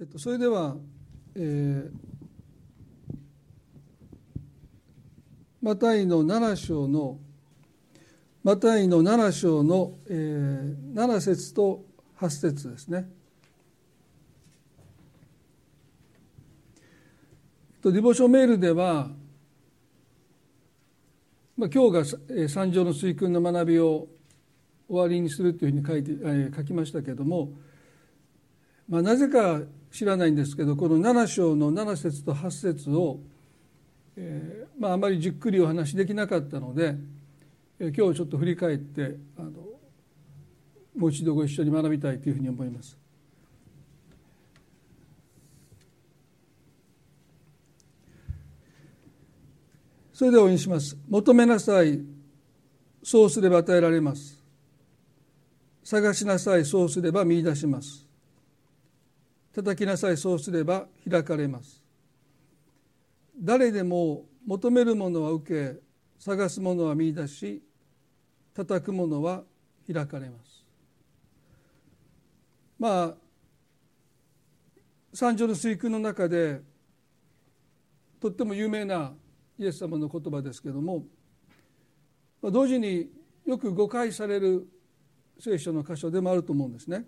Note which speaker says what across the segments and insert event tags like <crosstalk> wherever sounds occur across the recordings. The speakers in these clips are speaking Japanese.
Speaker 1: えっと、それでは、えー、マタイの7章のマタイの7章の、えー、7節と8節ですね。とディボーションメールでは、まあ、今日が山上の垂訓の学びを終わりにするというふうに書いて、えー、書きましたけれども、まあ、なぜか知らないんですけどこの7章の7節と8節を、えーまあ、あまりじっくりお話しできなかったので、えー、今日ちょっと振り返ってあのもう一度ご一緒に学びたいというふうに思います。それではお読みします。求めなさい。そうすれば与えられます。探しなさい。そうすれば見出します。叩きなさい。そうすれば開かれます。誰でも求めるものは受け探すものは見出し叩くものは開かれます。まあ三条の水訓の中でとっても有名なイエス様の言葉ですけども同時によく誤解される聖書の箇所でもあると思うんですね。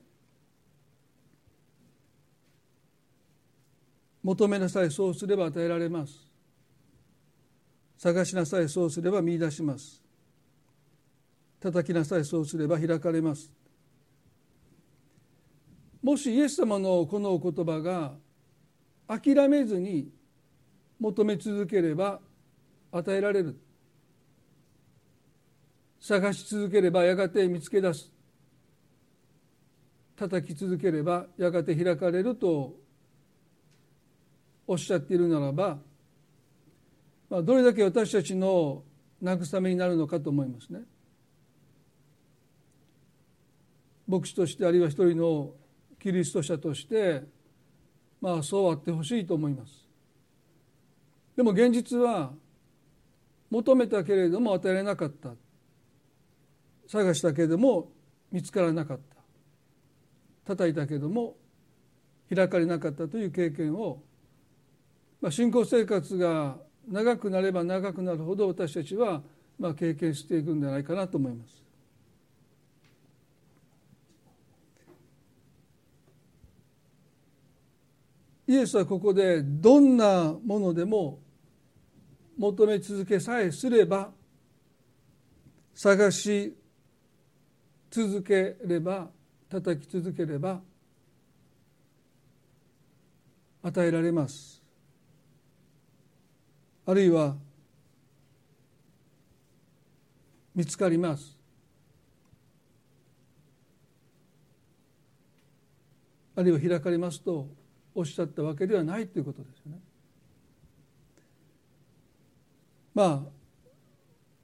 Speaker 1: 求めなさいそうすれば与えられます。探しなさいそうすれば見出します。叩きなさいそうすれば開かれます。もしイエス様のこのお言葉が諦めずに求め続ければ与えられる。探し続ければやがて見つけ出す。叩き続ければやがて開かれるとおっしゃっているならば、まあ、どれだけ私たちの慰めになるのかと思いますね。牧師としてあるいは一人のキリスト者としてまあそうあってほしいと思います。でも現実は求めたけれども与えられなかった探したけれども見つからなかった叩いたけれども開かれなかったという経験をまあ、信仰生活が長くなれば長くなるほど私たちはまあ経験していくんじゃないかなと思います。イエスはここでどんなものでも求め続けさえすれば探し続ければ叩き続ければ与えられますあるいは見つかりますあるいは開かれますとおっしゃったわけではないということですよね。まあ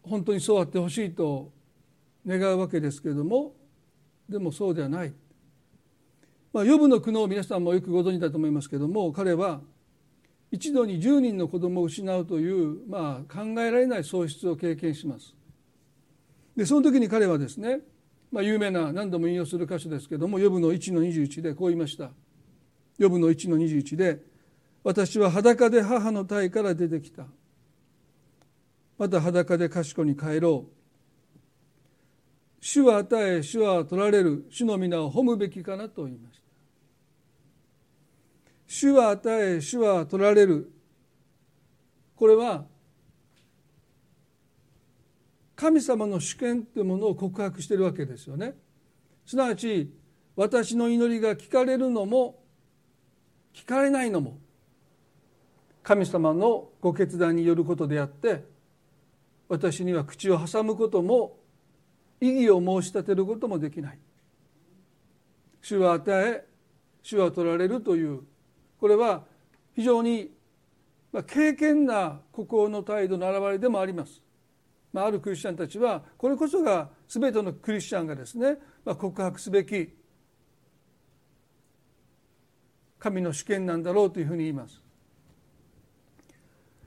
Speaker 1: 本当にそうあってほしいと願うわけですけれどもでもそうではない。まあ、予部の苦悩皆さんもよくご存知だと思いますけれども彼は一度に10人の子供を失うという、まあ、考えられない喪失を経験します。でその時に彼はですね、まあ、有名な何度も引用する箇所ですけども予部の1の21でこう言いました。予部の1の21で「私は裸で母の体から出てきた」「また裸で賢に帰ろう」「主は与え主は取られる主の皆を褒むべきかな」と言いました。主は与え主は取られる。これは神様の主権というものを告白しているわけですよね。すなわち私の祈りが聞かれるのも聞かれないのも神様のご決断によることであって私には口を挟むことも異議を申し立てることもできない。主は与え主は取られるというこれは非常に敬虔な国王の態度の表れでもあります。まあ、あるクリスチャンたちはこれこそが全てのクリスチャンがですね、まあ、告白すべき神の主権なんだろうというふうに言います。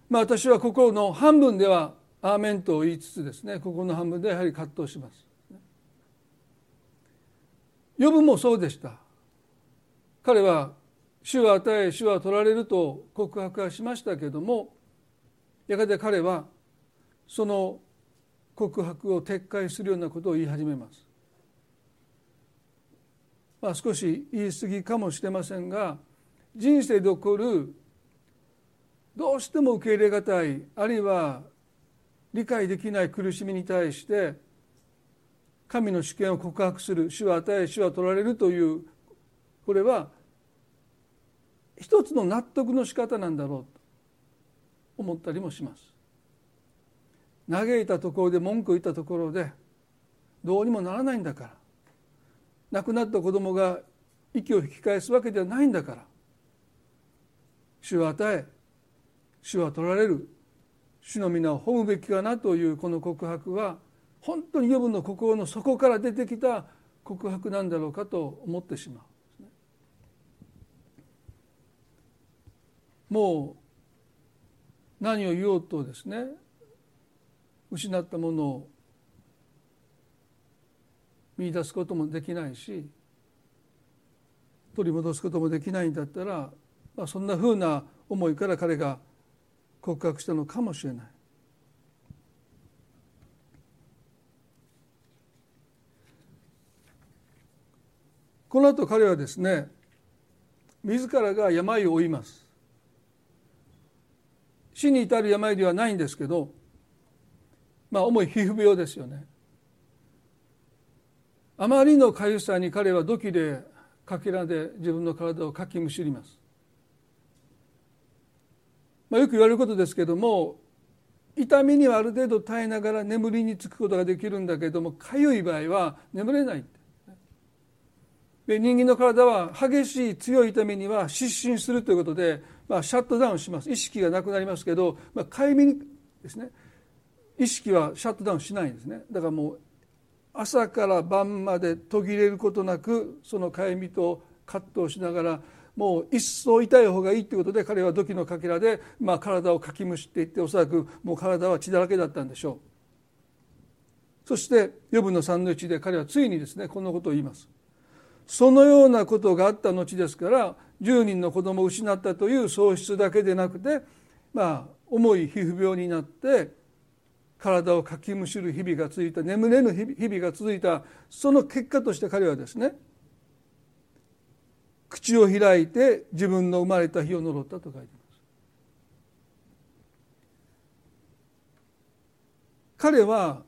Speaker 1: まあ、私はここの半分ではアーメンと言いつつですねここの半分でやはり葛藤します。呼ぶもそうでした。彼は主は与え主は取られると告白はしましたけどもやがて彼はその告白を撤回するようなことを言い始めます。まあ、少し言い過ぎかもしれませんが人生で起こるどうしても受け入れがたいあるいは理解できない苦しみに対して神の主権を告白する主は与え主は取られるというこれは一つの納得の仕方なんだろうと思ったりもします。嘆いたところで文句を言ったところでどうにもならないんだから。亡くなった子供が息を引き返すわけではないんだから。主は与え主は取られる。主の皆を褒むべきかなというこの告白は本当に余分の心の底から出てきた告白なんだろうかと思ってしまう、もう何を言おうとですね失ったものを見出すこともできないし取り戻すこともできないんだったら、まあ、そんなふうな思いから彼が告白したのかもしれない。この後彼はですね自らが病を負います死に至る病ではないんですけどまあ重い皮膚病ですよね。あまりの痒さに彼は土器でかけらで自分の体をかきむしります、まあ、よく言われることですけども痛みにはある程度耐えながら眠りにつくことができるんだけども痒い場合は眠れない。で人間の体は激しい強い痛みには失神するということで、まあ、シャットダウンします。意識がなくなりますけど、まあ、快眠ですね。意識はシャットダウンしないんですね。だからもう朝から晩まで途切れることなくそのかゆみと葛藤しながらもう一層痛い方がいいということで彼は土器のかけらで、まあ、体をかきむしっていっておそらくもう体は血だらけだったんでしょう。そして余分の3の1で彼はついにですねこのことを言います。そのようなことがあった後ですから10人の子供を失ったという喪失だけでなくてまあ重い皮膚病になって体をかきむしる日々が続いた眠れぬ日々が続いた。その結果として彼はですね口を開いて自分の生まれた日を呪ったと書いてます。彼は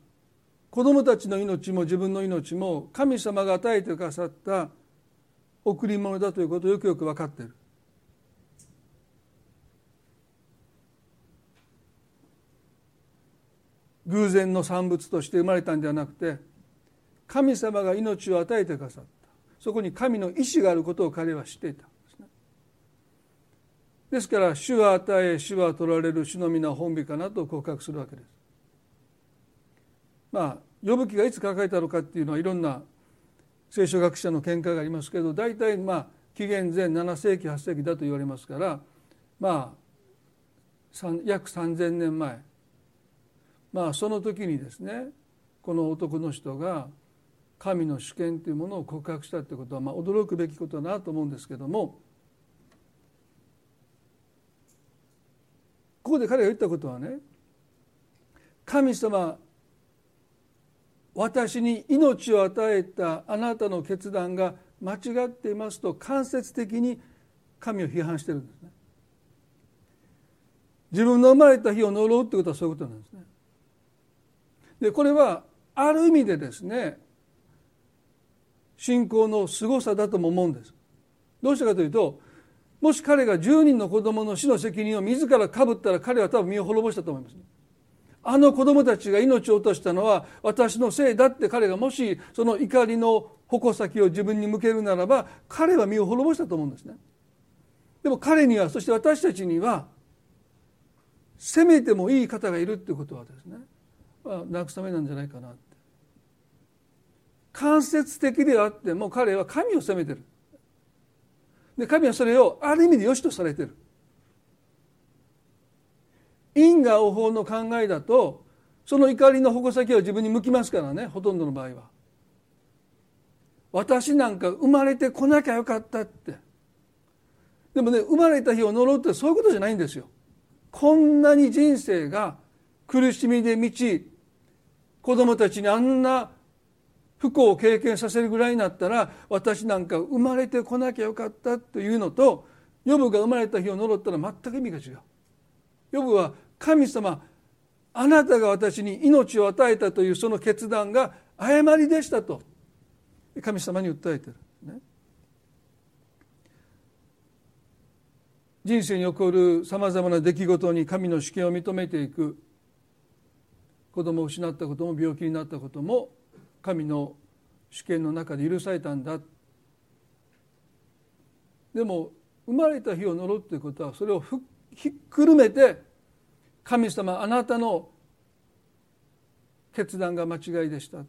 Speaker 1: 子供たちの命も自分の命も神様が与えてくださった贈り物だということをよくよく分かっている。偶然の産物として生まれたんではなくて神様が命を与えてくださった。そこに神の意志があることを彼は知っていた。ですねですから主は与え主は取られる主の皆本美かなと告白するわけです。まあ呼ぶ記がいつ書かれたのかっていうのはいろんな聖書学者の見解がありますけど大体まあ紀元前7世紀8世紀だと言われますからまあ約3,000年前。まあその時にですねこの男の人が神の主権というものを告白したということはまあ驚くべきことだなと思うんですけどもここで彼が言ったことはね神様私に命を与えたあなたの決断が間違っていますと間接的に神を批判してるんですね。自分の生まれた日を呪うってことはそういうことなんですね。でこれはある意味でですね信仰の凄さだとも思うんですどうしてかというともし彼が10人の子供の死の責任を自らかぶったら彼は多分身を滅ぼしたと思います、あの子供たちが命を落としたのは私のせいだって彼がもしその怒りの矛先を自分に向けるならば彼は身を滅ぼしたと思うんですね。でも彼にはそして私たちには責めてもいい方がいるっていうことはですねは慰めなんじゃないかなって。間接的であっても彼は神を責めてる。で神はそれをある意味で良しとされてる。因果応報の考えだとその怒りの矛先は自分に向きますからねほとんどの場合は私なんか生まれてこなきゃよかったってでもね生まれた日を呪うってそういうことじゃないんですよ。こんなに人生が苦しみで満ち子供たちにあんな不幸を経験させるぐらいになったら私なんか生まれてこなきゃよかったというのとヨブが生まれた日を呪ったら全く意味が違う。ヨブは神様あなたが私に命を与えたというその決断が誤りでしたと神様に訴えてる、ね、人生に起こるさまざまな出来事に神の主権を認めていく。子供を失ったことも病気になったことも神の主権の中で許されたんだ。でも生まれた日を呪うということはそれを復ひっくるめて神様あなたの決断が間違いでした、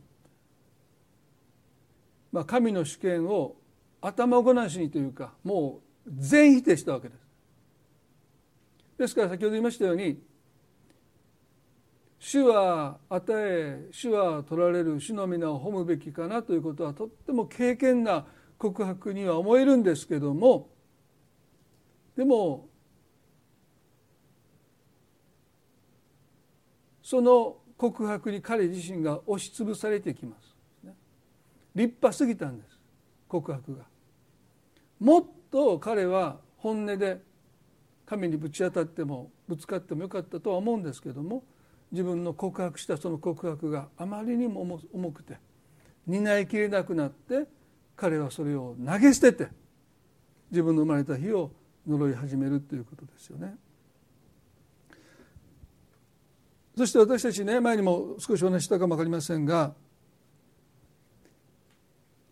Speaker 1: まあ、神の主権を頭ごなしにというかもう全否定したわけです。ですから先ほど言いましたように主は与え主は取られる主の皆を褒むべきかなということはとっても敬虔な告白には思えるんですけどもでもその告白に彼自身が押しつぶされてきます。立派すぎたんです告白が。もっと彼は本音で神にぶち当たってもぶつかってもよかったとは思うんですけども自分の告白したその告白があまりにも重くて担いきれなくなって彼はそれを投げ捨てて自分の生まれた日を呪い始めるということですよね。そして私たちね前にも少しお話したかも分かりませんが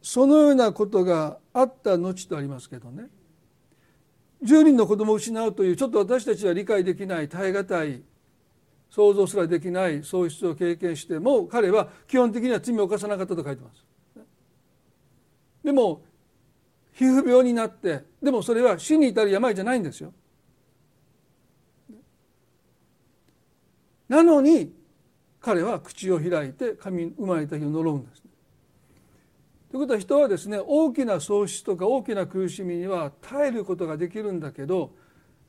Speaker 1: そのようなことがあった後とありますけどね10人の子供を失うというちょっと私たちは理解できない耐え難い想像すらできない喪失を経験しても彼は基本的には罪を犯さなかったと書いてます。でも皮膚病になってでもそれは死に至る病じゃないんですよ。なのに彼は口を開いて神生まれた日を呪うんです。ということは人はですね大きな喪失とか大きな苦しみには耐えることができるんだけど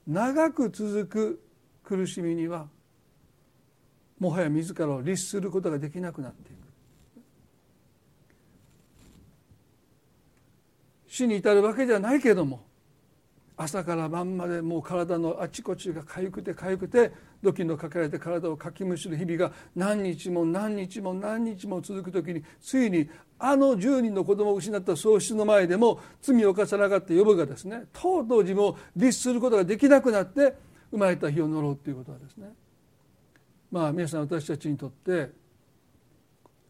Speaker 1: 長く続く苦しみにはもはや自らを律することができなくなっていく死に至るわけではないけども朝から晩までもう体のあちこちが痒くて痒くて土器のかけられて体をかきむしる日々が何日も何日も何日も続く時についにあの10人の子供を失った喪失の前でも罪を犯さなかった呼ぶがですねとうとう自分を律することができなくなって生まれた日を呪うということはですね。まあ皆さん私たちにとって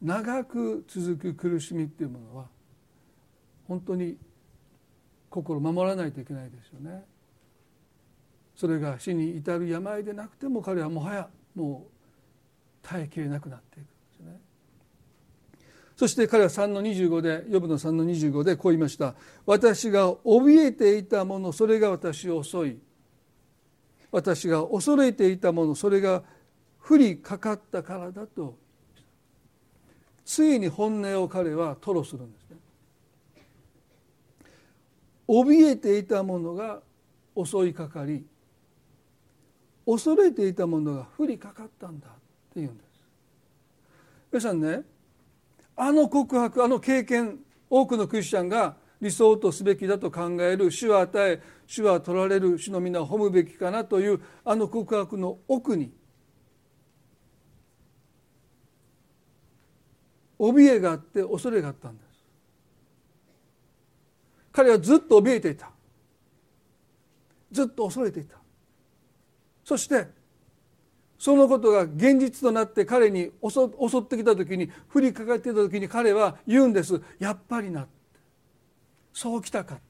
Speaker 1: 長く続く苦しみっていうものは本当に心を守らないといけないですよね。それが死に至る病でなくても彼はもはやもう耐えきれなくなっていくんですね。そして彼は3の25で予部の3の25でこう言いました「私が怯えていたものそれが私を襲い私が恐れていたものそれが降りかかったからだ」とついに本音を彼は吐露するんですね。怯えていたものが襲いかかり恐れていたものが降りかかったんだっていうんです。皆さんねあの告白あの経験多くのクリスチャンが理想とすべきだと考える主は与え主は取られる主の皆を褒むべきかなというあの告白の奥に怯えがあって恐れがあったんです彼はずっと怯えていた。ずっと恐れていた。そしてそのことが現実となって彼に襲ってきた時に降りかかっていた時に彼は言うんです。やっぱりなって。そうきたかって。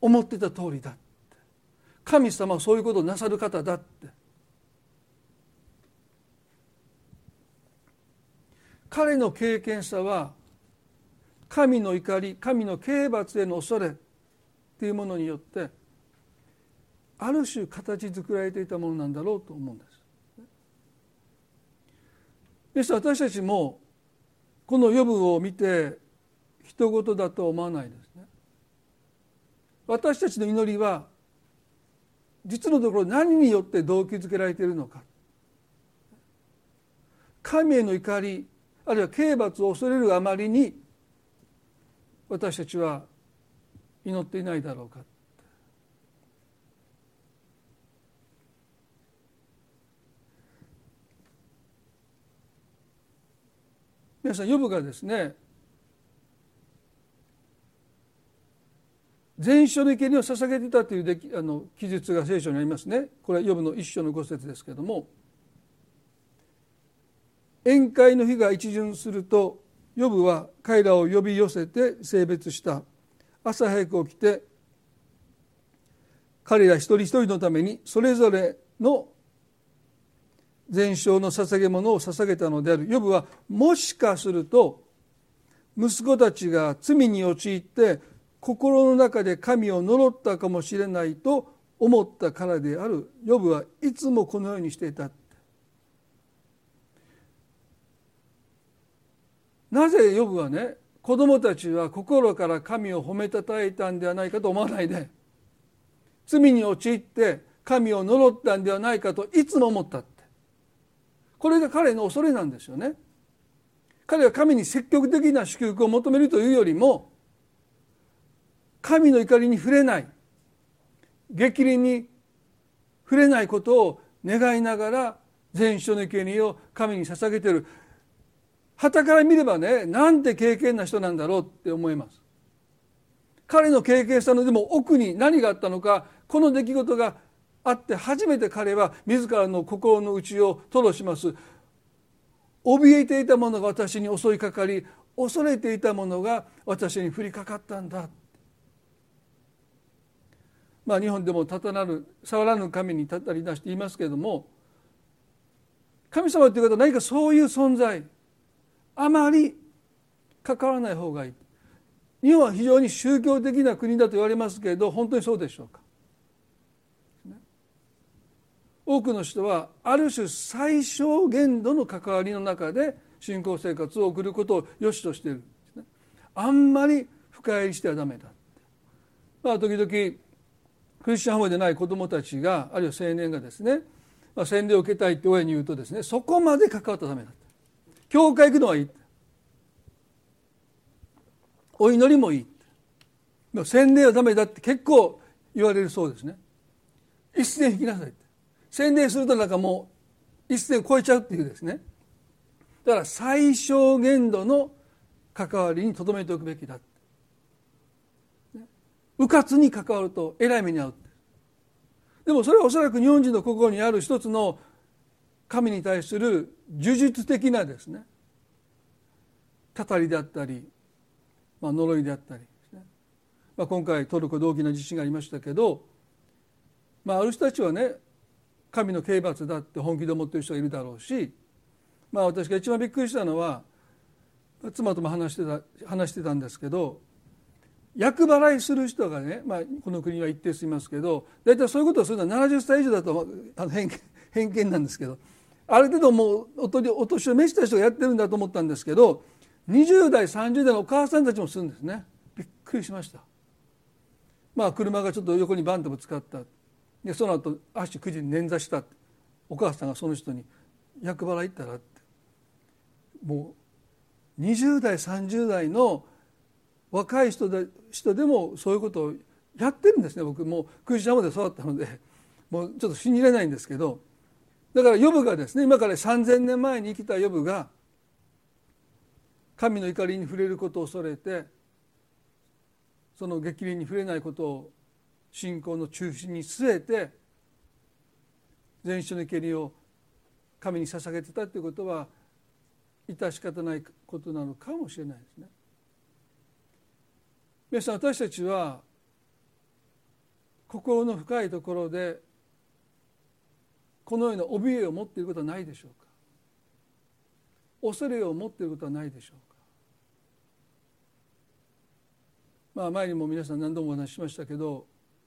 Speaker 1: 思ってた通りだって。神様はそういうことをなさる方だって。彼の経験さは神の怒り神の刑罰への恐れっていうものによってある種形作られていたものなんだろうと思うんです。ですから私たちもこの予部を見て人事だと思わないですね。私たちの祈りは実のところ何によって動機づけられているのか神への怒りあるいは刑罰を恐れるあまりに私たちは祈っていないだろうか。皆さんヨブがですね全書の生贄を捧げていたというあの記述が聖書にありますね。これはヨブの一章の五節ですけれども宴会の日が一巡するとヨブは彼らを呼び寄せて性別した。朝早く起きて彼ら一人一人のためにそれぞれの全焼の捧げ物を捧げたのである。ヨブはもしかすると息子たちが罪に陥って心の中で神を呪ったかもしれないと思ったからである。ヨブはいつもこのようにしていた。なぜヨブはね子供たちは心から神を褒めたたえたんではないかと思わないで罪に陥って神を呪ったんではないかといつも思ったって。これが彼の恐れなんですよね。彼は神に積極的な祝福を求めるというよりも神の怒りに触れない激鱗に触れないことを願いながら全書の生贄を神に捧げている。旗から見ればねなんて経験な人なんだろうって思います。彼の経験したのでも奥に何があったのかこの出来事があって初めて彼は自らの心の内を吐露します。怯えていたものが私に襲いかかり恐れていたものが私に降りかかったんだ。まあ、日本でもたたなる触らぬ神にたたり出して言いますけれども神様という方は何かそういう存在。あまり関わらない方がいい。日本は非常に宗教的な国だと言われますけれど本当にそうでしょうか。多くの人はある種最小限度の関わりの中で信仰生活を送ることを良しとしている。あんまり深入りしてはダメだ。まあ時々クリスチャンホームでない子どもたちがあるいは青年がですね、まあ、洗礼を受けたいって親に言うとですねそこまで関わったらダメだ教会行くのはいい。お祈りもいい。洗礼はダメだって結構言われるそうですね。一線引きなさいって。洗礼するとなんかもう一線超えちゃうっていうですね。だから最小限度の関わりにとどめておくべきだ迂闊に関わるとえらい目に遭うでもそれはおそらく日本人の心にある一つの神に対する呪術的なですね語りであったり、まあ、呪いであったりね、まあ、今回トルコで大きな地震がありましたけど、まあ、ある人たちはね神の刑罰だって本気で思ってる人がいるだろうし、まあ、私が一番びっくりしたのは妻とも話してた話してたんですけど厄払いする人がね、まあ、この国は一定数いますけど大体そういうことをするのは70歳以上だとあの偏偏見なんですけどある程度もうお年を召した人がやってるんだと思ったんですけど20代30代のお母さんたちもするんですね。びっくりしました。まあ車がちょっと横にバンとぶつかった。でその後足9時に捻挫した。お母さんがその人に「厄払い行ったら?」って。もう20代30代の若い人で人でもそういうことをやってるんですね。僕もうクリスチャンまで育ったのでもうちょっと信じれないんですけどだからヨブがですね今から3,000年前に生きたヨブが神の怒りに触れることを恐れてその激励に触れないことを信仰の中心に据えて全書の怒りを神に捧げてたということは致し方ないことなのかもしれないですね。皆さん私たちは心の深いところでこのような怯えを持っていることはないでしょうか？恐れを持っていることはないでしょうか？まあ前にも皆さん何度もお話ししましたけど、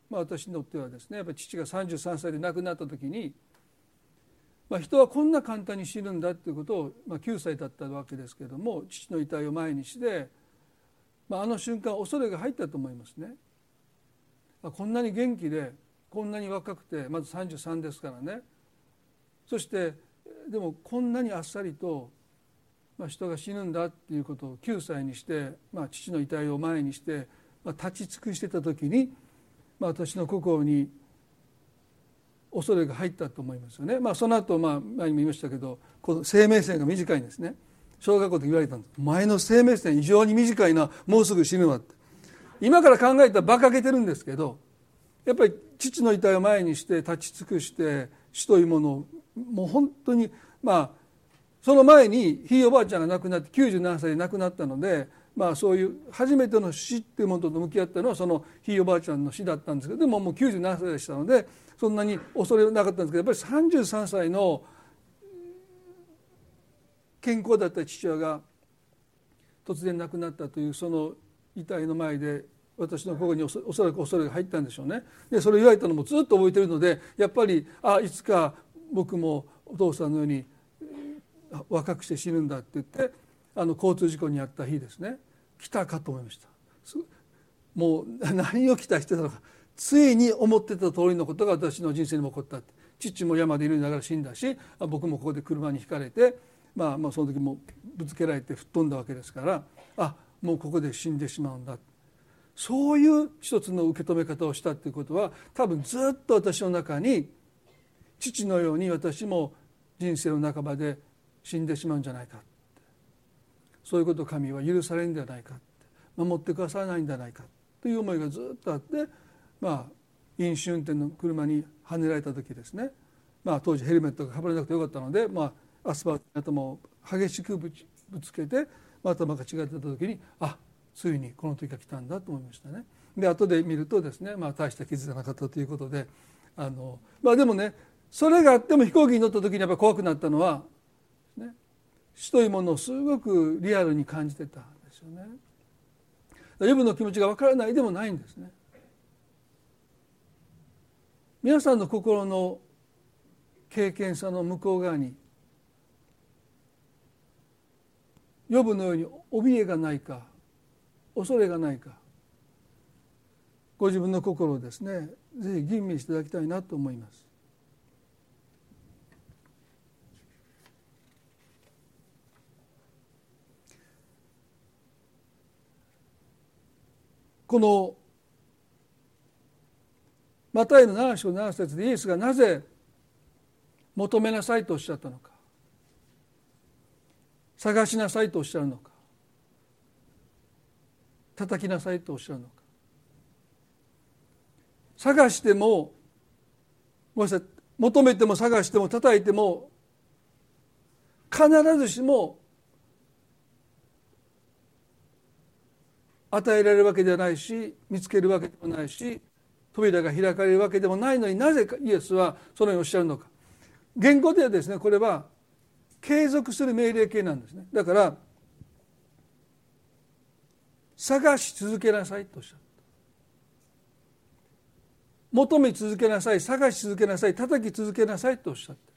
Speaker 1: まあ、私にとってはですねやっぱり父が33歳で亡くなった時に、まあ、人はこんな簡単に死ぬんだっていうことを、まあ、9歳だったわけですけれども父の遺体を前にしてまあ、あの瞬間恐れが入ったと思いますね。こんなに元気でこんなに若くてまず33ですからね。そしてでもこんなにあっさりと、まあ、人が死ぬんだっていうことを9歳にして、まあ、父の遺体を前にして、まあ、立ち尽くしてた時に、まあ、私の心に恐れが入ったと思いますよね。まあ、その後、まあ前にも言いましたけどこの生命線が短いんですね。小学校で言われたんです前の生命線異常に短いなもうすぐ死ぬわって今から考えたら馬鹿げてるんですけどやっぱり父の遺体を前にして立ち尽くして死というものをもう本当にまあその前にひいおばあちゃんが亡くなって97歳で亡くなったのでまあそういう初めての死っていうものと向き合ったのはそのひいおばあちゃんの死だったんですけどでももう97歳でしたのでそんなに恐れなかったんですけどやっぱり33歳の健康だった父親が突然亡くなったというその遺体の前で私の心におそらく恐れが入ったんでしょうね。でそれを言われたのもずっと覚えてるのでやっぱりあいつか僕もお父さんのように若くして死ぬんだって言ってあの交通事故に遭った日ですね。来たかと思いました。もう <laughs> 何を期待してたのか。ついに思ってた通りのことが私の人生にも起こった父も山でいるながら死んだし僕もここで車にひかれてまあ、まあその時もぶつけられて吹っ飛んだわけですからあもうここで死んでしまうんだ。そういう一つの受け止め方をしたっていうことは多分ずっと私の中に父のように私も人生の半ばで死んでしまうんじゃないかそういうことを神は許されるんじゃないか守ってくださらないんじゃないかという思いがずっとあってまあ飲酒運転の車にはねられた時ですね、まあ、当時ヘルメットがかぶらなくてよかったので、まあ、アスファルトに頭を激しくぶつけて頭が違ってた時にあついにこの時が来たんだと思いましたね。で後で見るとですね、まあ、大した傷じゃなかったということであの、まあ、でもねそれがあっても飛行機に乗った時にやっぱ怖くなったのは、ね、死というものをすごくリアルに感じてたんですよね。予部の気持ちが分からないでもないんですね。皆さんの心の経験さの向こう側に予部のように怯えがないか恐れがないかご自分の心をですねぜひ吟味していただきたいなと思います。このマタイの7章7節でイエスがなぜ求めなさいとおっしゃったのか。探しなさいとおっしゃるのか。叩きなさいとおっしゃるのか。探してもごめんなさい求めても探しても叩いても必ずしも与えられるわけではないし見つけるわけでもないし扉が開かれるわけでもないのになぜかイエスはそのようにおっしゃるのか。言語ではですねこれは継続する命令形なんですね。だから探し続けなさいとおっしゃった求め続けなさい探し続けなさい叩き続けなさいとおっしゃってる。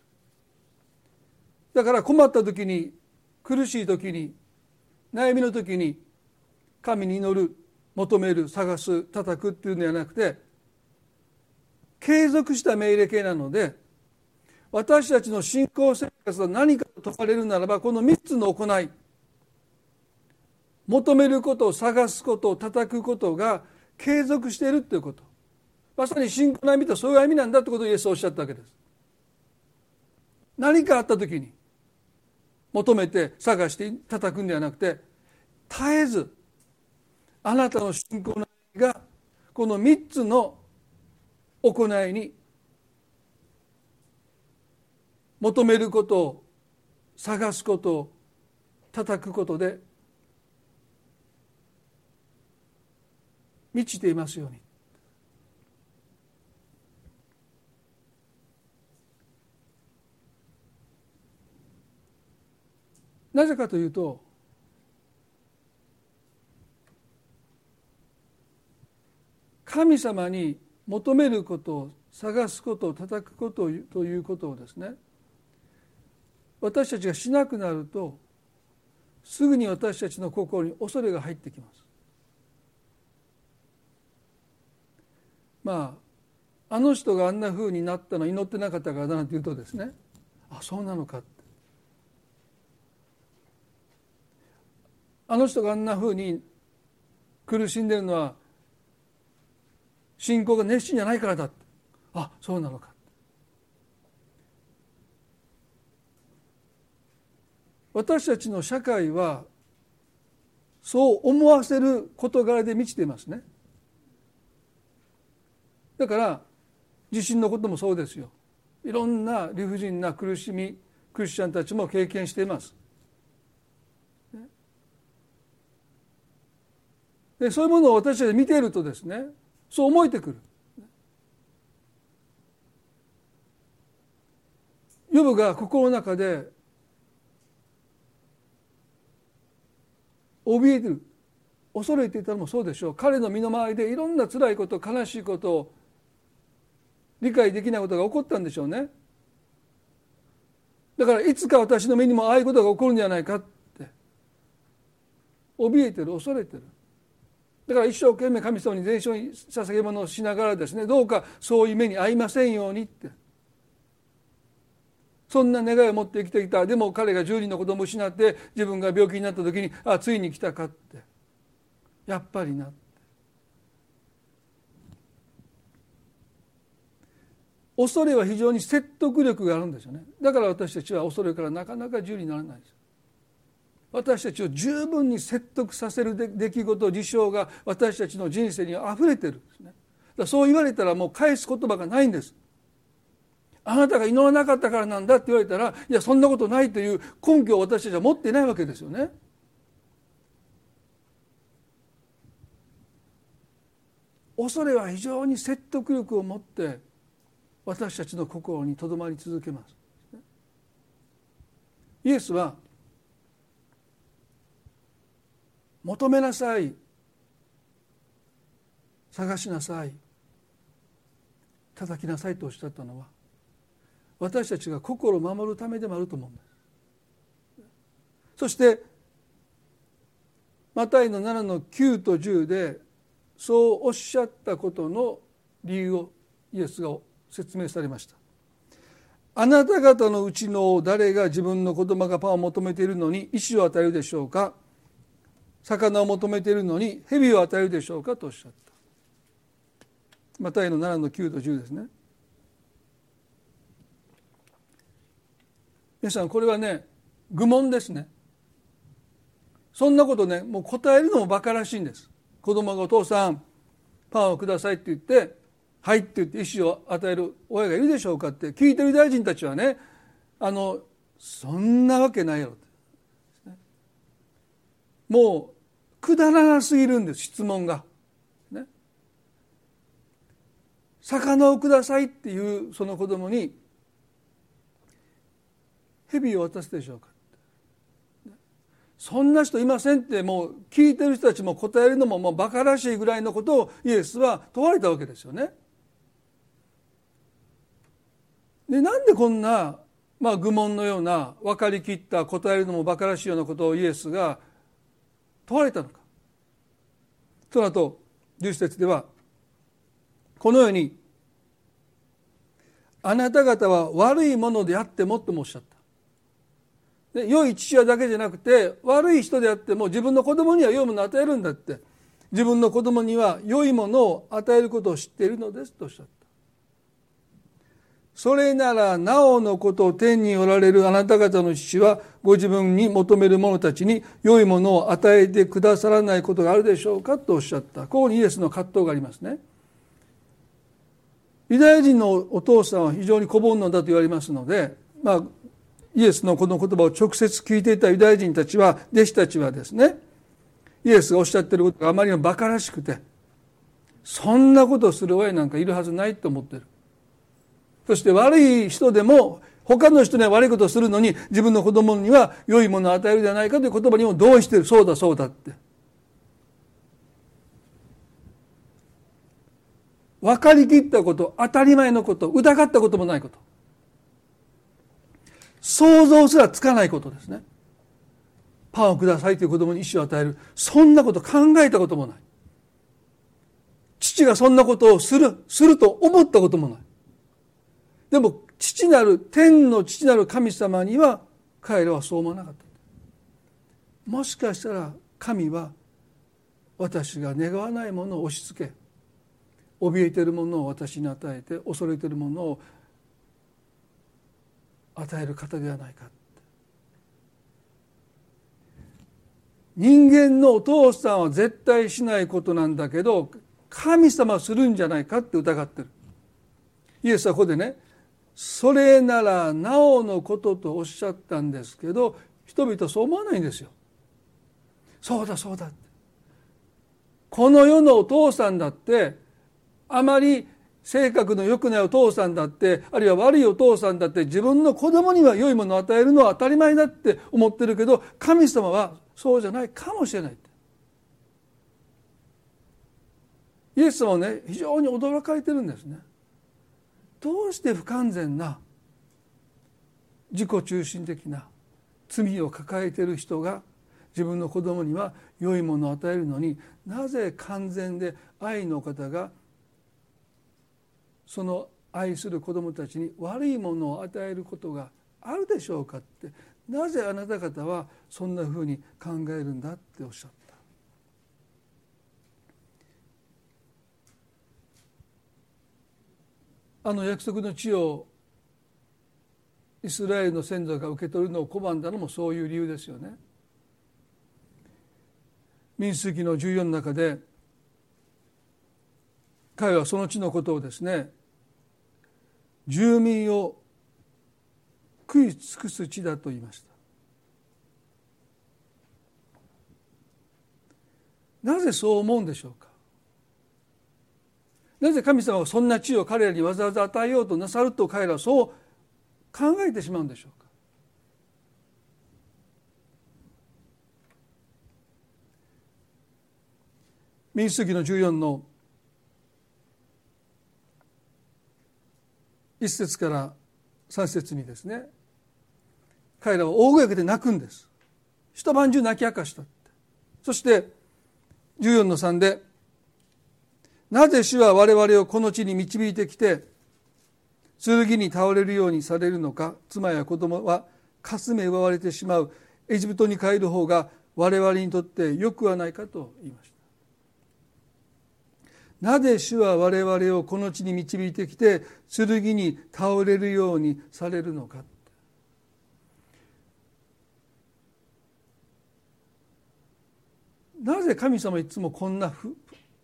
Speaker 1: だから困った時に苦しい時に悩みの時に神に祈る求める探す叩くっていうのではなくて継続した命令形なので私たちの信仰生活は何かと問われるならばこの3つの行い求めることを探すことを叩くことが継続しているということ。まさに信仰の意味とそういう意味なんだということをイエスはおっしゃったわけです。何かあった時に求めて探して叩くんではなくて絶えずあなたの信仰がこの3つの行いに求めることを探すことを叩くことで満ちていますように。なぜかというと神様に求めることを探すことを叩くことということをですね私たちがしなくなるとすぐに私たちの心に恐れが入ってきます。まああの人があんなふうになったの祈ってなかったからだなんて言うとですねあそうなのかって。あの人があんなふうに苦しんでるのは信仰が熱心じゃないからだあそうなのか。私たちの社会はそう思わせる事柄で満ちていますね。だから地震のこともそうですよ。いろんな理不尽な苦しみクリスチャンたちも経験しています。でそういうものを私たち見ているとですねそう思えてくる。ヨブが心の中で怯えてる。恐れていたのもそうでしょう。彼の身の回りでいろんな辛いこと悲しいことを理解できないことが起こったんでしょうね。だからいつか私の目にもああいうことが起こるんじゃないかって。怯えてる恐れてる。だから一生懸命神様に全焼に捧げ物をしながらですねどうかそういう目に遭いませんようにって。そんな願いを持って生きてきた。でも彼が10人の子供を失って自分が病気になった時にあついに来たかって。やっぱりな恐れは非常に説得力があるんですよね。だから私たちは恐れからなかなか自由にならないです私たちを十分に説得させる出来事事象が私たちの人生にあふれてるんですねだそう言われたらもう返す言葉がないんですあなたが祈らなかったからなんだって言われたらいやそんなことないという根拠を私たちは持っていないわけですよね。恐れは非常に説得力を持って私たちの心にとどまり続けます。イエスは求めなさい。探しなさい。叩きなさいとおっしゃったのは私たちが心を守るためでもあると思うんです。そしてマタイの7の9と10でそうおっしゃったことの理由をイエスが説明されました。あなた方のうちの誰が自分の子供がパンを求めているのに石を与えるでしょうか魚を求めているのに蛇を与えるでしょうかとおっしゃった。マタイの7の9と10ですね。皆さんこれはね愚問ですね。そんなことねもう答えるのも馬鹿らしいんです。子供がお父さんパンをくださいって言ってはいって言って意思を与える親がいるでしょうかって聞いてる大臣たちはねあのそんなわけないやろもうくだらなすぎるんです質問が。ね、魚をくださいっていうその子供に蛇を渡すでしょうかそんな人いませんってもう聞いてる人たちも答えるのももう馬鹿らしいぐらいのことをイエスは問われたわけですよね。でなんでこんな、まあ、愚問のような分かりきった答えるのも馬鹿らしいようなことをイエスが問われたのか。その後十節ではこのようにあなた方は悪いものであってもともおっしゃった。で良い父親だけじゃなくて悪い人であっても自分の子供には良いものを与えるんだって自分の子供には良いものを与えることを知っているのですとおっしゃったそれならなおのことを天におられるあなた方の父はご自分に求める者たちに良いものを与えてくださらないことがあるでしょうかとおっしゃった。ここにイエスの葛藤がありますね。ユダヤ人のお父さんは非常に小煩悩だと言われますのでまあイエスのこの言葉を直接聞いていたユダヤ人たちは弟子たちはですねイエスがおっしゃってることがあまりにも馬鹿らしくてそんなことをする親なんかいるはずないと思ってる。そして悪い人でも他の人には悪いことをするのに自分の子供には良いものを与えるではないかという言葉にも同意してる。そうだそうだって。分かりきったこと当たり前のこと疑ったこともないこと。想像すらつかないことですね。パンをくださいという子供に意思を与える。そんなこと考えたこともない。父がそんなことをするすると思ったこともない。でも父なる天の父なる神様には彼らはそう思わなかった。もしかしたら神は私が願わないものを押し付け怯えているものを私に与えて恐れているものを与える方ではないか。人間のお父さんは絶対しないことなんだけど神様するんじゃないかって疑ってる。イエスはここでねそれならなおのこととおっしゃったんですけど人々そう思わないんですよ。そうだそうだこの世のお父さんだってあまり性格の良くないお父さんだってあるいは悪いお父さんだって自分の子供には良いものを与えるのは当たり前だって思ってるけど神様はそうじゃないかもしれないイエス様はね非常に驚かれてるんですね。どうして不完全な自己中心的な罪を抱えている人が自分の子供には良いものを与えるのになぜ完全で愛の方がその愛する子供たちに悪いものを与えることがあるでしょうかってなぜあなた方はそんなふうに考えるんだっておっしゃった。あの約束の地をイスラエルの先祖が受け取るのを拒んだのもそういう理由ですよね。民数記の14の中で彼はその地のことをですね住民を食い尽くす地だと言いましたなぜそう思うんでしょうか？なぜ神様はそんな地を彼らにわざわざ与えようとなさると彼らはそう考えてしまうんでしょうか？民主主義の14の一節から三節にですね彼らは大声を上げて泣くんです。一晩中泣き明かしたそして14の3でなぜ主は我々をこの地に導いてきて剣に倒れるようにされるのか妻や子供はかすめ奪われてしまう。エジプトに帰る方が我々にとってよくはないかと言いました。なぜ主は我々をこの地に導いてきて剣に倒れるようにされるのか。なぜ神様いつもこんな不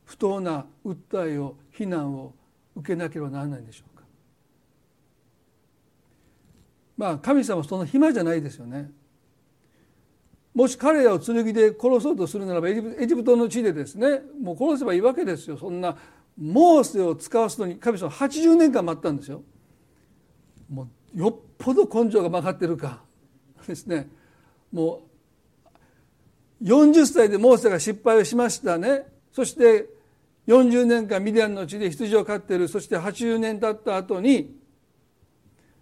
Speaker 1: 不当な訴えを非難を受けなければならないんでしょうか。まあ神様その暇じゃないですよね。もし彼らを剣で殺そうとするならばエジプトの地でですねもう殺せばいいわけですよ。そんなモーセを使わすのに神様80年間待ったんですよ。もうよっぽど根性が曲がってるか。ですね。もう40歳でモーセが失敗をしましたね。そして40年間ミディアンの地で羊を飼っている。そして80年経った後に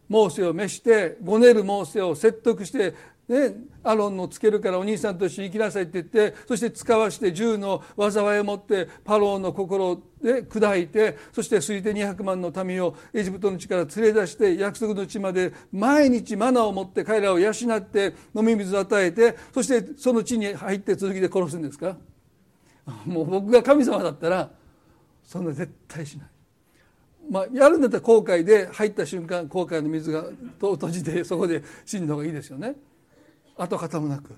Speaker 1: モーセを召してごねるモーセを説得してね、アロンのつけるからお兄さんと一緒に行きなさいって言ってそして使わして銃の災いを持ってパローの心で砕いてそして推定200万の民をエジプトの地から連れ出して約束の地まで毎日マナを持って彼らを養って飲み水を与えてそしてその地に入って続きで殺すんですか？<laughs> もう僕が神様だったらそんな絶対しない。まあ、やるんだったら後悔で入った瞬間後悔の水が閉じてそこで死んだ方がいいですよね。跡形もなく、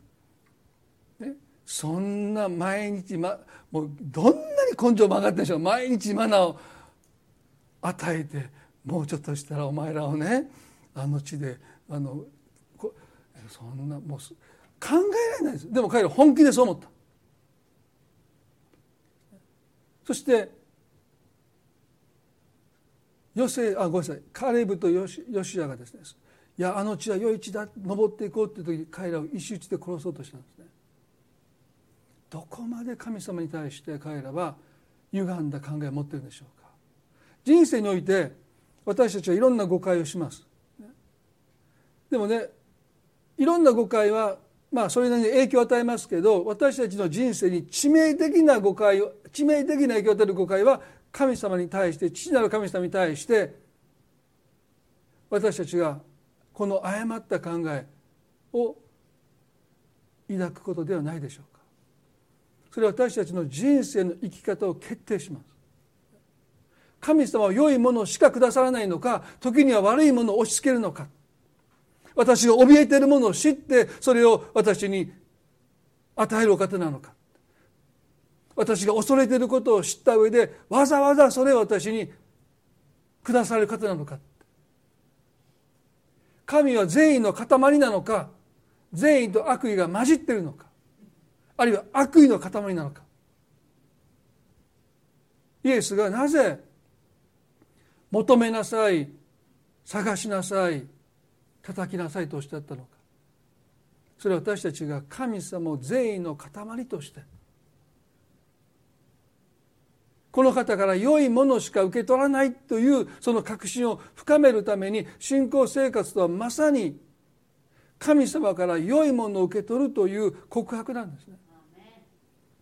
Speaker 1: ね、そんな毎日、ま、もうどんなに根性曲がってでしょう。毎日マナーを与えてもうちょっとしたらお前らをねあの地であのそんなもう考えられないです。でも彼ら本気でそう思った。そしてヨセあごめんなさい。カレブとヨシヨシアがですねいやあの地は良い地だ登っていこうっていう時に彼らを石打ちで殺そうとしたんですね。どこまで神様に対して彼らは歪んだ考えを持ってるんでしょうか。人生において私たちはいろんな誤解をします。でもねいろんな誤解はまあそれなりに影響を与えますけど私たちの人生に致命的な誤解を致命的な影響を与える誤解は神様に対して父なる神様に対して私たちがこの誤った考えを抱くことではないでしょうか。それは私たちの人生の生き方を決定します。神様は良いものしかくださらないのか時には悪いものを押し付けるのか。私が怯えているものを知ってそれを私に与えるお方なのか。私が恐れていることを知った上でわざわざそれを私にくださる方なのか。神は善意の塊なのか善意と悪意が混じっているのかあるいは悪意の塊なのか。イエスがなぜ求めなさい探しなさい叩きなさいとおっしゃったのか。それは私たちが神様を善意の塊として。この方から良いものしか受け取らないというその確信を深めるために信仰生活とはまさに神様から良いものを受け取るという告白なんですね。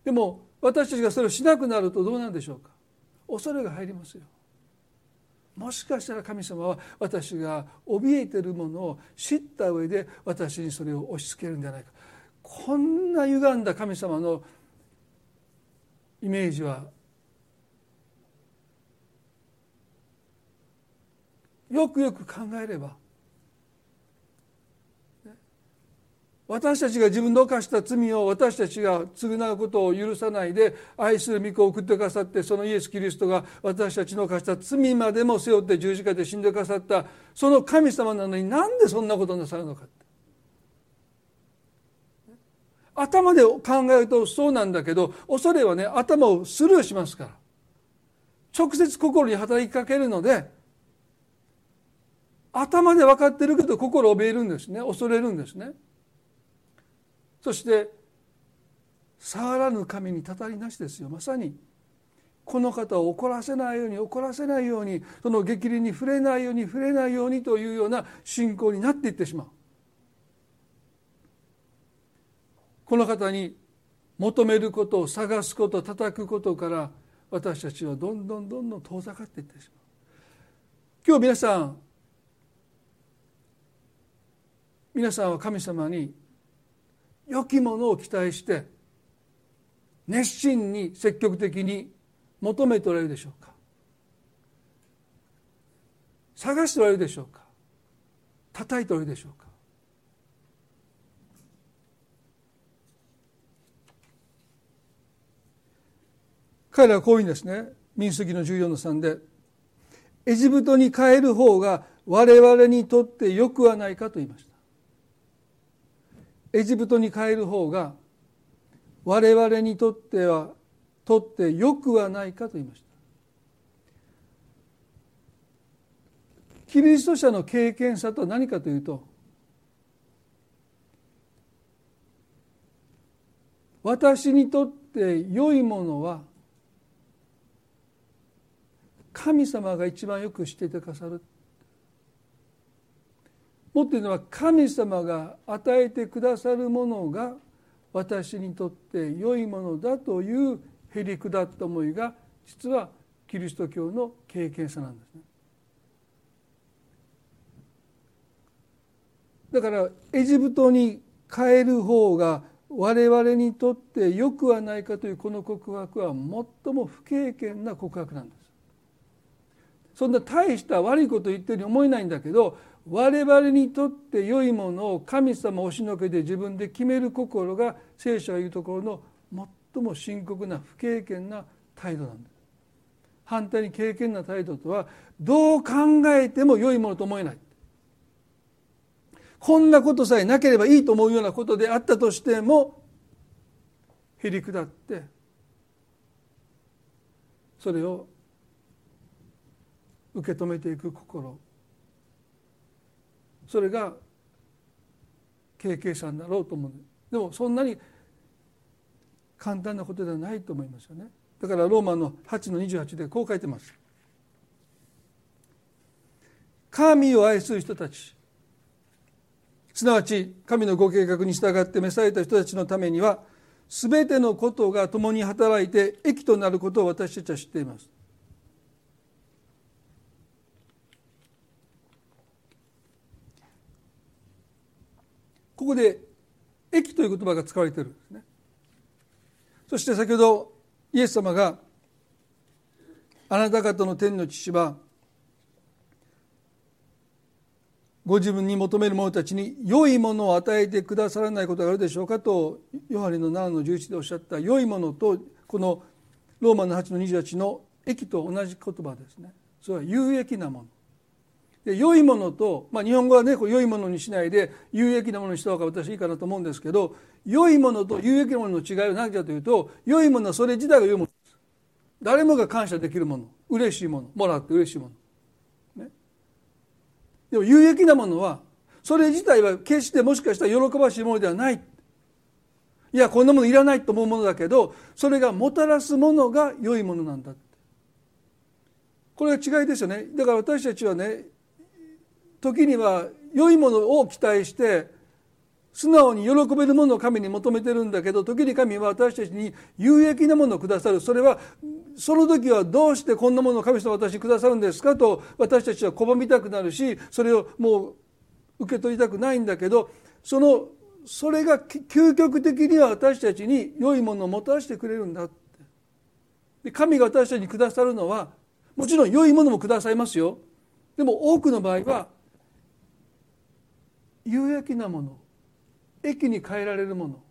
Speaker 1: でも私たちがそれをしなくなるとどうなんでしょうか。恐れが入りますよもしかしたら神様は私が怯えているものを知った上で私にそれを押し付けるんじゃないか。こんな歪んだ神様のイメージはよくよく考えれば私たちが自分の犯した罪を私たちが償うことを許さないで愛する御子を送ってくださってそのイエス・キリストが私たちの犯した罪までも背負って十字架で死んでくださった。その神様なのになんでそんなことなさるのか頭で考えるとそうなんだけど恐れはね頭をスルーしますから。直接心に働きかけるので頭で分かってるけど心を怯えるんですね。恐れるんですね。そして触らぬ神にたたりなしですよ。まさにこの方を怒らせないように怒らせないようにその激励に触れないように触れないようにというような信仰になっていってしまう。この方に求めることを探すこと叩くことから私たちはどんどんどんどん遠ざかっていってしまう。今日皆さん皆さんは神様に良きものを期待して熱心に積極的に求めておられるでしょうか？探しておられるでしょうか？叩いておられるでしょうか？彼らはこういうんですね。民数記の14の3でエジプトに帰る方が我々にとってよくはないかと言いました。エジプトに帰る方が我々にとってはとってよくはないかと言いました。キリスト者の経験さとは何かというと私にとって良いものは神様が一番よく知っててくださる。もっと言うのは神様が与えてくださるものが私にとって良いものだというへりくだった思いが実はキリスト教の経験さなんですね。だからエジプトに帰る方が我々にとってよくはないかというこの告白は最も不経験な告白なんです。そんな大した悪いこと言ってるように思えないんだけど我々にとって良いものを神様押しのけて自分で決める心が聖書が言うところの最も深刻な不経験な態度なんです。反対に経験な態度とはどう考えても良いものと思えない。こんなことさえなければいいと思うようなことであったとしてもへりくだって。それを受け止めていく心。それが経験者になろうと思う。でもそんなに簡単なことではないと思いますよね。だからローマの8の28でこう書いてます。神を愛する人たち。すなわち神のご計画に従って召された人たちのためには全てのことが共に働いて益となることを私たちは知っています。ここで「益」という言葉が使われているんですね。そして先ほどイエス様が「あなた方の天の父はご自分に求める者たちに良いものを与えてくださらないことがあるでしょうかとヨハネの7の11でおっしゃった良いものとこのローマの8の28の益と同じ言葉ですね。それは有益なもの。で良いものと、まあ、日本語はねこう良いものにしないで有益なものにした方が私いいかなと思うんですけど良いものと有益なものの違いは何かというと良いものはそれ自体が良いものです。誰もが感謝できるもの。嬉しいもの。もらって嬉しいもの。でも有益なものはそれ自体は決してもしかしたら喜ばしいものではない。いやこんなものいらないと思うものだけどそれがもたらすものが良いものなんだこれが違いですよね。だから私たちはね時には良いものを期待して素直に喜べるものを神に求めてるんだけど時に神は私たちに有益なものをくださる。それはその時はどうしてこんなものを神様私にくださるんですかと私たちは拒みたくなるしそれをもう受け取りたくないんだけどそのそれが究極的には私たちに良いものをもたらしてくれるんだって。で神が私たちにくださるのはもちろん良いものもくださいますよ。でも多くの場合は有益なもの駅に変えられるもの。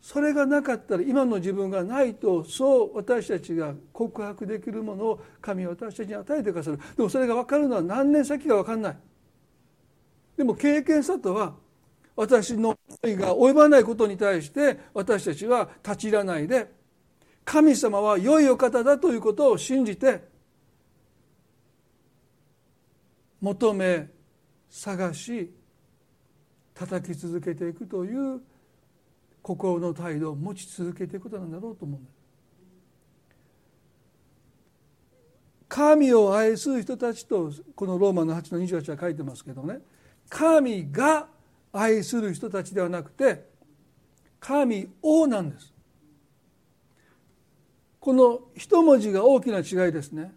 Speaker 1: それがなかったら今の自分がないとそう私たちが告白できるものを神は私たちに与えてくださる。でもそれが分かるのは何年先か分かんない。でも経験したとは私の思いが及ばないことに対して私たちは立ち入らないで神様は良いお方だということを信じて求め探し叩き続けていくという心の態度を持ち続けていくことなんだろうと思うんです。神を愛する人たちとこのローマの8の28は書いてますけどね。神が愛する人たちではなくて神をなんです。この一文字が大きな違いですね。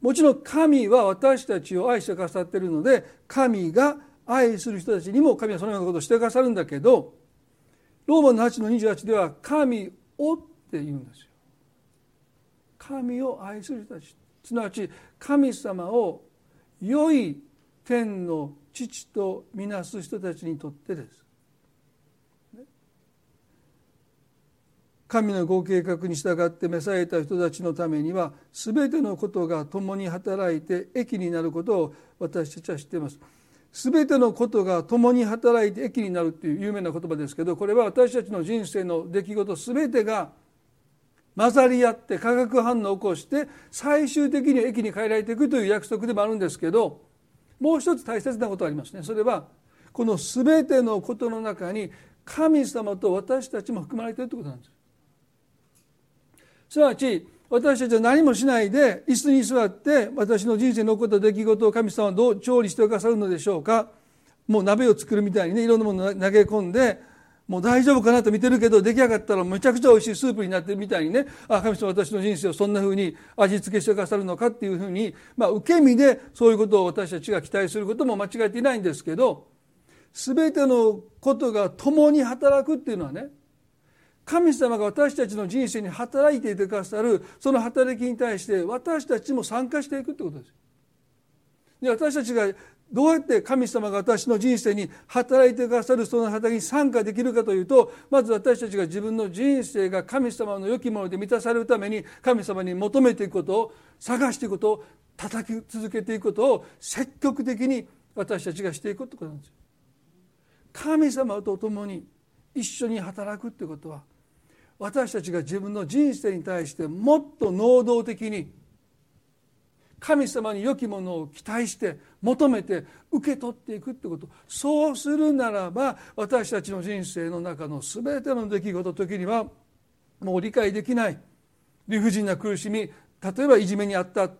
Speaker 1: もちろん神は私たちを愛してくださっているので神が愛する人たちにも神はそのようなことをしてくださるんだけどローマの8の28では神をって言うんですよ。神を愛する人たちすなわち神様を良い天の父とみなす人たちにとってです。神のご計画に従って召された人たちのためには全てのことが共に働いて益になることを私たちは知っています。全てのことが共に働いて益になるっていう有名な言葉ですけどこれは私たちの人生の出来事全てが混ざり合って化学反応を起こして最終的に益に変えられていくという約束でもあるんですけどもう一つ大切なことがありますねそれはこの全てのことの中に神様と私たちも含まれているということなんです。すなわち私たちは何もしないで椅子に座って私の人生に起こった出来事を神様はどう調理してくださるのでしょうか。もう鍋を作るみたいにねいろんなものを投げ込んでもう大丈夫かなと見てるけど出来上がったらめちゃくちゃ美味しいスープになってるみたいにね。あ神様私の人生をそんなふうに味付けしてくださるのかっていうふうに、まあ、受け身でそういうことを私たちが期待することも間違えていないんですけど全てのことが共に働くっていうのはね神様が私たちの人生に働いていてくださるその働きに対して私たちも参加していくってことです。で私たちがどうやって神様が私の人生に働いてくださるその働きに参加できるかというとまず私たちが自分の人生が神様の良きもので満たされるために神様に求めていくことを探していくことを叩き続けていくことを積極的に私たちがしていくってことなんですよ。神様と共に一緒に働くってことは私たちが自分の人生に対してもっと能動的に神様に良きものを期待して求めて受け取っていくってこと。そうするならば私たちの人生の中の全ての出来事時にはもう理解できない。理不尽な苦しみ例えばいじめにあった。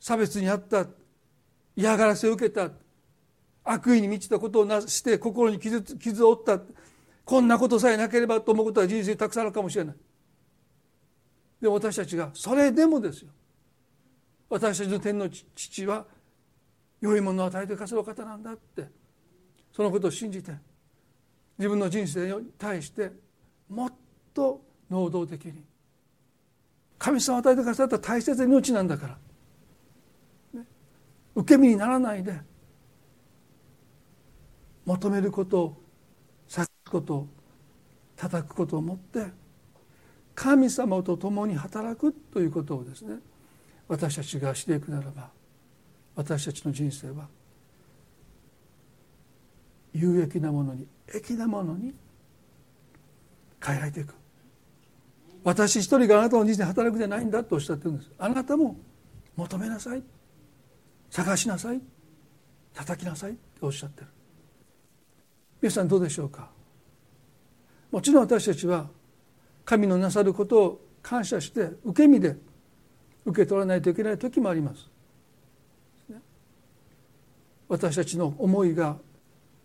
Speaker 1: 差別にあった。嫌がらせを受けた。悪意に満ちたことをなして心に傷傷を負った。こんなことさえなければと思うことは人生たくさんあるかもしれない。でも私たちがそれでもですよ。私たちの天の父は良いものを与えてくださる方なんだってそのことを信じて自分の人生に対してもっと能動的に神様を与えてくださった大切な命なんだから、ね、受け身にならないで求めることをこと叩くことをもって神様と共に働くということをですね私たちがしていくならば私たちの人生は有益なものに益なものに変えられていく。私一人があなたの人生働くじゃないんだとおっしゃってるんです。あなたも求めなさい。探しなさい。叩きなさいっておっしゃってる。皆さんどうでしょうか？もちろん私たちは神のなさることを感謝して受け身で受け取らないといけない時もあります。私たちの思いが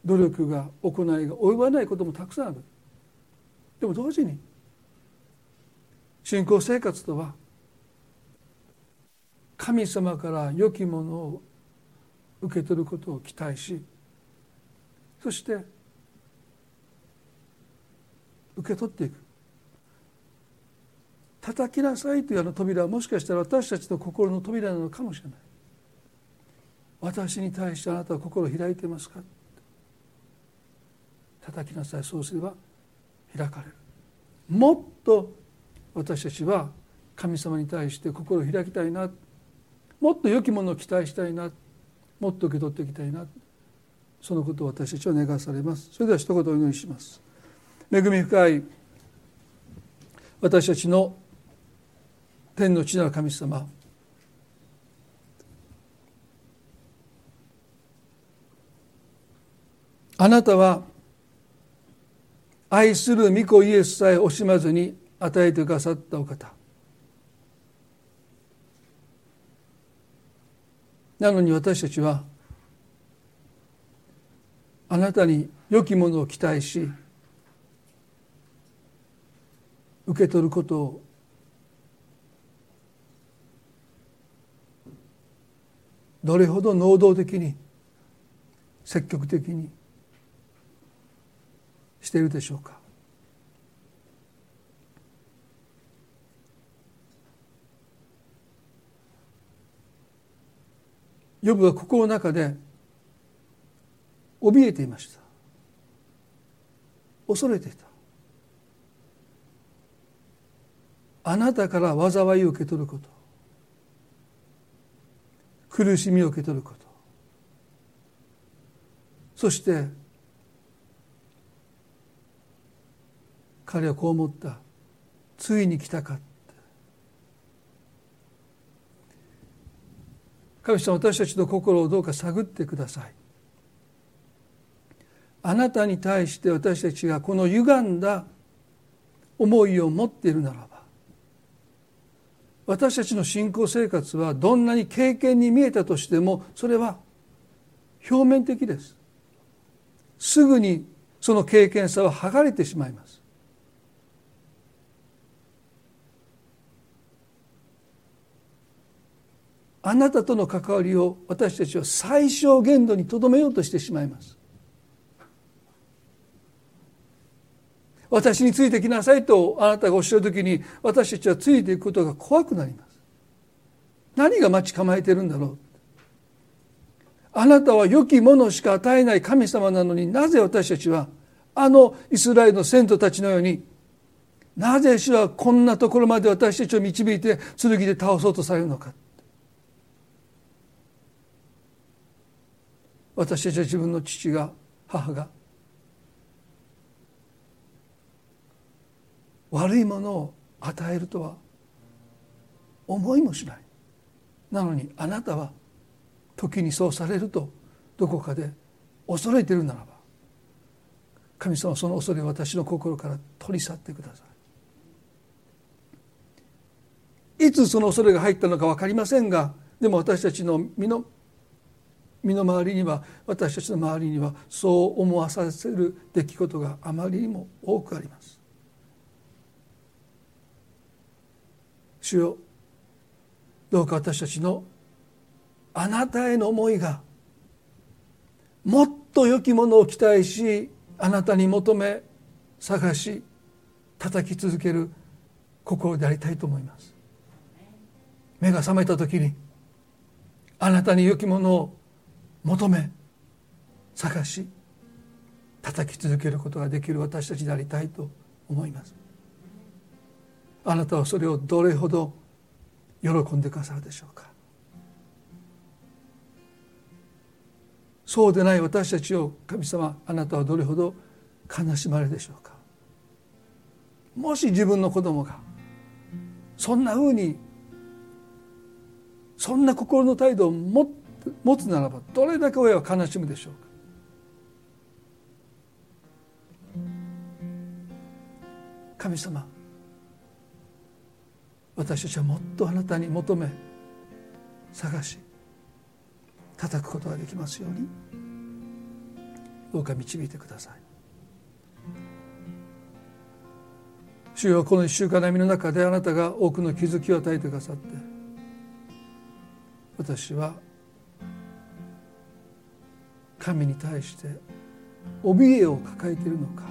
Speaker 1: 努力が行いが及ばないこともたくさんある。でも同時に信仰生活とは神様から良きものを受け取ることを期待しそして受け取っていく。叩きなさいというあの扉はもしかしたら私たちの心の扉なのかもしれない。私に対してあなたは心を開いてますか？叩きなさい。そうすれば開かれる。もっと私たちは神様に対して心を開きたいな。もっと良きものを期待したいな。もっと受け取っていきたいな。そのことを私たちは願わされます。それでは一言お祈りします。恵み深い私たちの天の地なる神様。あなたは愛する御子イエスさえ惜しまずに与えてくださったお方。なのに私たちはあなたに良きものを期待し受け取ること。をどれほど能動的に積極的にしているでしょうか。ヨブは心の中で怯えていました。恐れていた。あなたから災いを受け取ること。苦しみを受け取ること。そして彼はこう思った。ついに来たか神様私たちの心をどうか探ってください。あなたに対して私たちがこの歪んだ思いを持っているならば私たちの信仰生活はどんなに経験に見えたとしてもそれは表面的です。すぐにその経験さは剥がれてしまいます。あなたとの関わりを私たちは最小限度にとどめようとしてしまいます。私についてきなさいとあなたがおっしゃる時に私たちはついていくことが怖くなります。何が待ち構えてるんだろう。あなたは良きものしか与えない神様なのになぜ私たちはあのイスラエルの先祖たちのようになぜ主はこんなところまで私たちを導いて剣で倒そうとされるのか。私たちは自分の父が母が悪いものを与えるとは思いもしない。なのにあなたは時にそうされるとどこかで恐れてるならば神様その恐れを私の心から取り去ってください。いつその恐れが入ったのか分かりませんがでも私たちの身の身の回りには私たちの周りにはそう思わさせる出来事があまりにも多くあります。主よどうか私たちのあなたへの思いがもっと良きものを期待しあなたに求め探し叩き続ける心でありたいと思います。目が覚めた時にあなたに良きものを求め探し叩き続けることができる私たちでありたいと思います。あなたはそれをどれほど喜んでくださるでしょうか？そうでない私たちを神様あなたはどれほど悲しまれるでしょうか？もし自分の子供がそんなふうにそんな心の態度を持持つならばどれだけ親は悲しむでしょうか？神様私たちはもっとあなたに求め探し叩くことができますようにどうか導いてください。主よこの一週間波の中であなたが多くの気づきを与えてくださって私は神に対して怯えを抱えているのか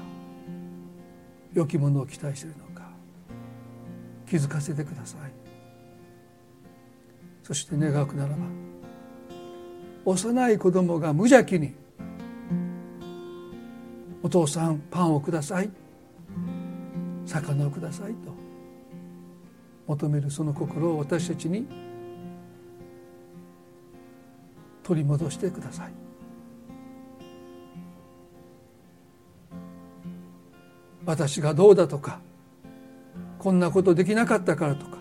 Speaker 1: 良きものを期待しているのか。気づかせてください。そして願うならば幼い子供が無邪気に「お父さんパンをください」「魚をください」と求めるその心を私たちに取り戻してください。私がどうだとかこんなことできなかったからとか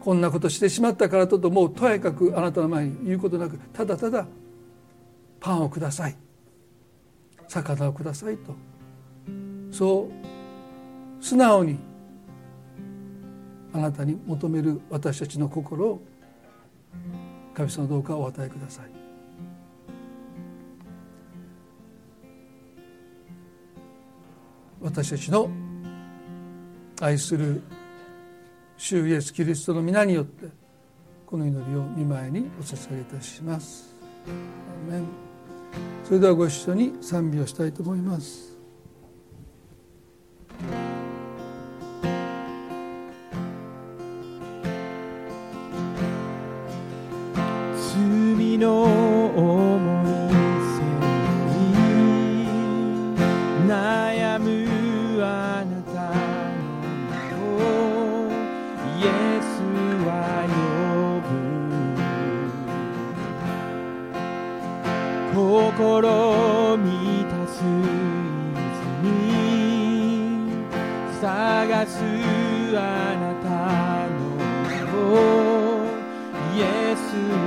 Speaker 1: こんなことしてしまったからとともうとやかくあなたの前に言うことなくただただパンをください。魚をくださいと。そう素直にあなたに求める私たちの心を神様どうかお与えください。私たちの愛する主イエスキリストの皆によってこの祈りを見舞いにお捧げいたします。それではご一緒に賛美をしたいと思います。
Speaker 2: 罪の探すあなたの名をイエス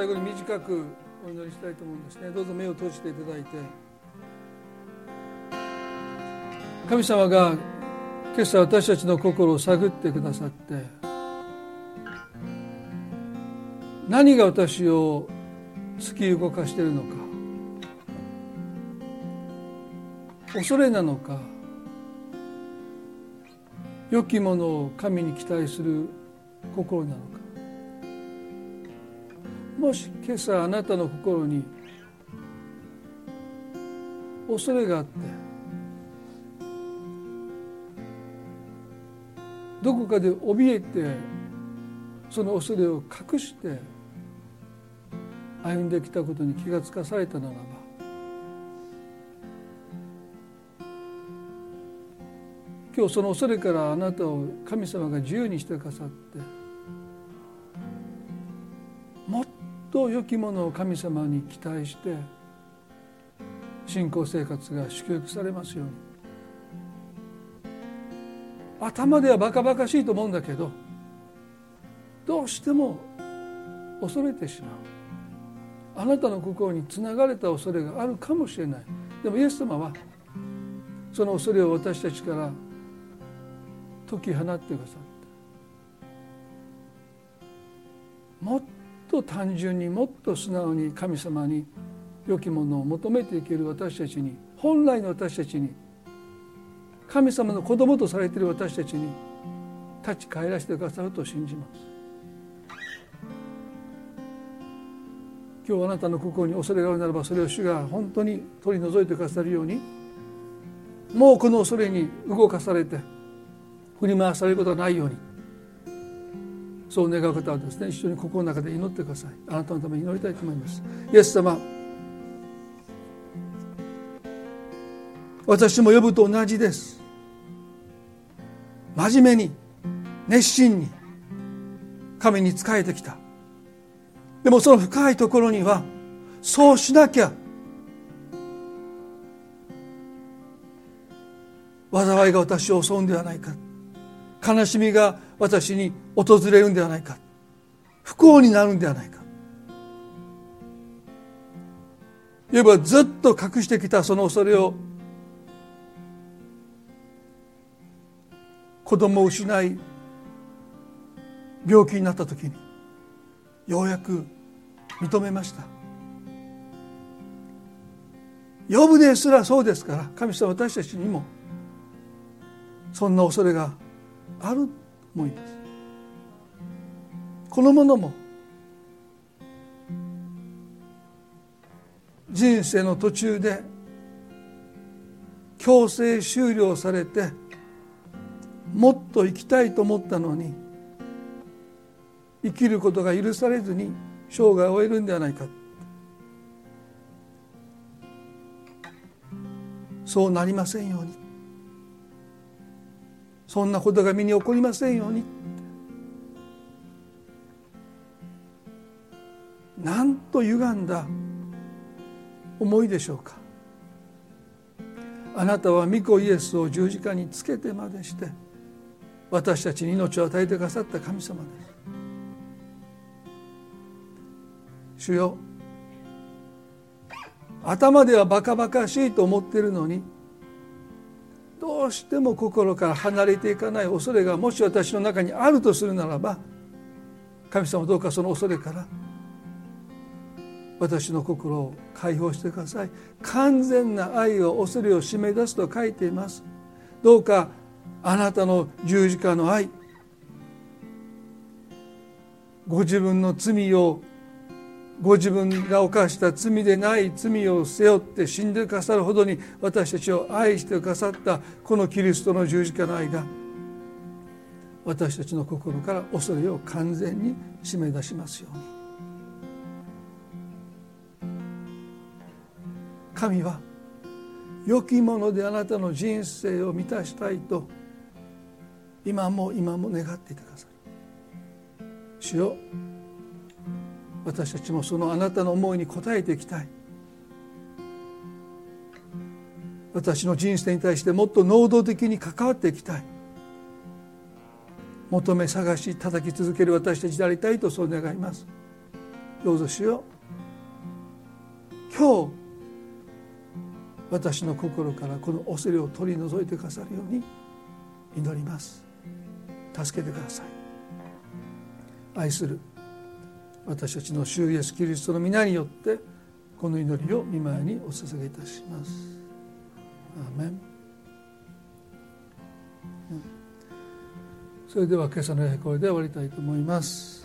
Speaker 1: 最後に短くお祈りしたいと思うんですね。どうぞ目を閉じていただいて。神様が今朝私たちの心を探ってくださって何が私を突き動かしているのか恐れなのか良きものを神に期待する心なのかもし今朝あなたの心に恐れがあってどこかで怯えてその恐れを隠して歩んできたことに気がつかされたならば今日その恐れからあなたを神様が自由にしてくださってもっとと良きものを神様に期待して信仰生活が祝福されますように。頭ではバカバカしいと思うんだけどどうしても恐れてしまう。あなたの心につながれた恐れがあるかもしれない。でもイエス様はその恐れを私たちから解き放ってくださった。もっと単純にもっと素直に神様に良きものを求めていける私たちに本来の私たちに神様の子供とされている私たちに立ち返らせてくださると信じます。今日あなたの心に恐れがあるならばそれを主が本当に取り除いてくださるようにもうこの恐れに動かされて振り回されることがないように。そう願う方はですね一緒に心の中で祈ってください。あなたのために祈りたいと思います。イエス様私も呼ぶと同じです。真面目に熱心に神に仕えてきた。でもその深いところにはそうしなきゃ災いが私を襲うんではないか。悲しみが私に訪れるんではないか。不幸になるんではないか。いわばずっと隠してきたその恐れを子供を失い病気になった時にようやく認めました。呼ぶですらそうですから神様私たちにもそんな恐れがあると思います。このものも人生の途中で強制終了されてもっと生きたいと思ったのに生きることが許されずに生涯を終えるんではないか。そうなりませんように。そんなことが身に起こりませんように。なんと歪んだ思いでしょうか。あなたは御子イエスを十字架につけてまでして私たちに命を与えてくださった神様です。主よ頭ではバカバカしいと思っているのにどうしても心から離れていかない恐れがもし私の中にあるとするならば神様どうかその恐れから私の心を解放してください。完全な愛を恐れを締め出すと書いています。どうかあなたの十字架の愛ご自分の罪をご自分が犯した罪でない罪を背負って死んでくださるほどに私たちを愛してくださったこのキリストの十字架の愛が私たちの心から恐れを完全に締め出しますように。神は良きものであなたの人生を満たしたいと今も今も願っていてくださる。主よ私たちもそのあなたの思いに応えていきたい。私の人生に対してもっと能動的に関わっていきたい。求め探し叩き続ける私たちでありたいとそう願います。どうぞしよ。う今日私の心からこの恐れを取り除いてくださるように祈ります。助けてください。愛する私たちの主イエスキリストの皆によってこの祈りを見舞いにお捧げいたします。アーメン。それでは今朝のこれで終わりたいと思います。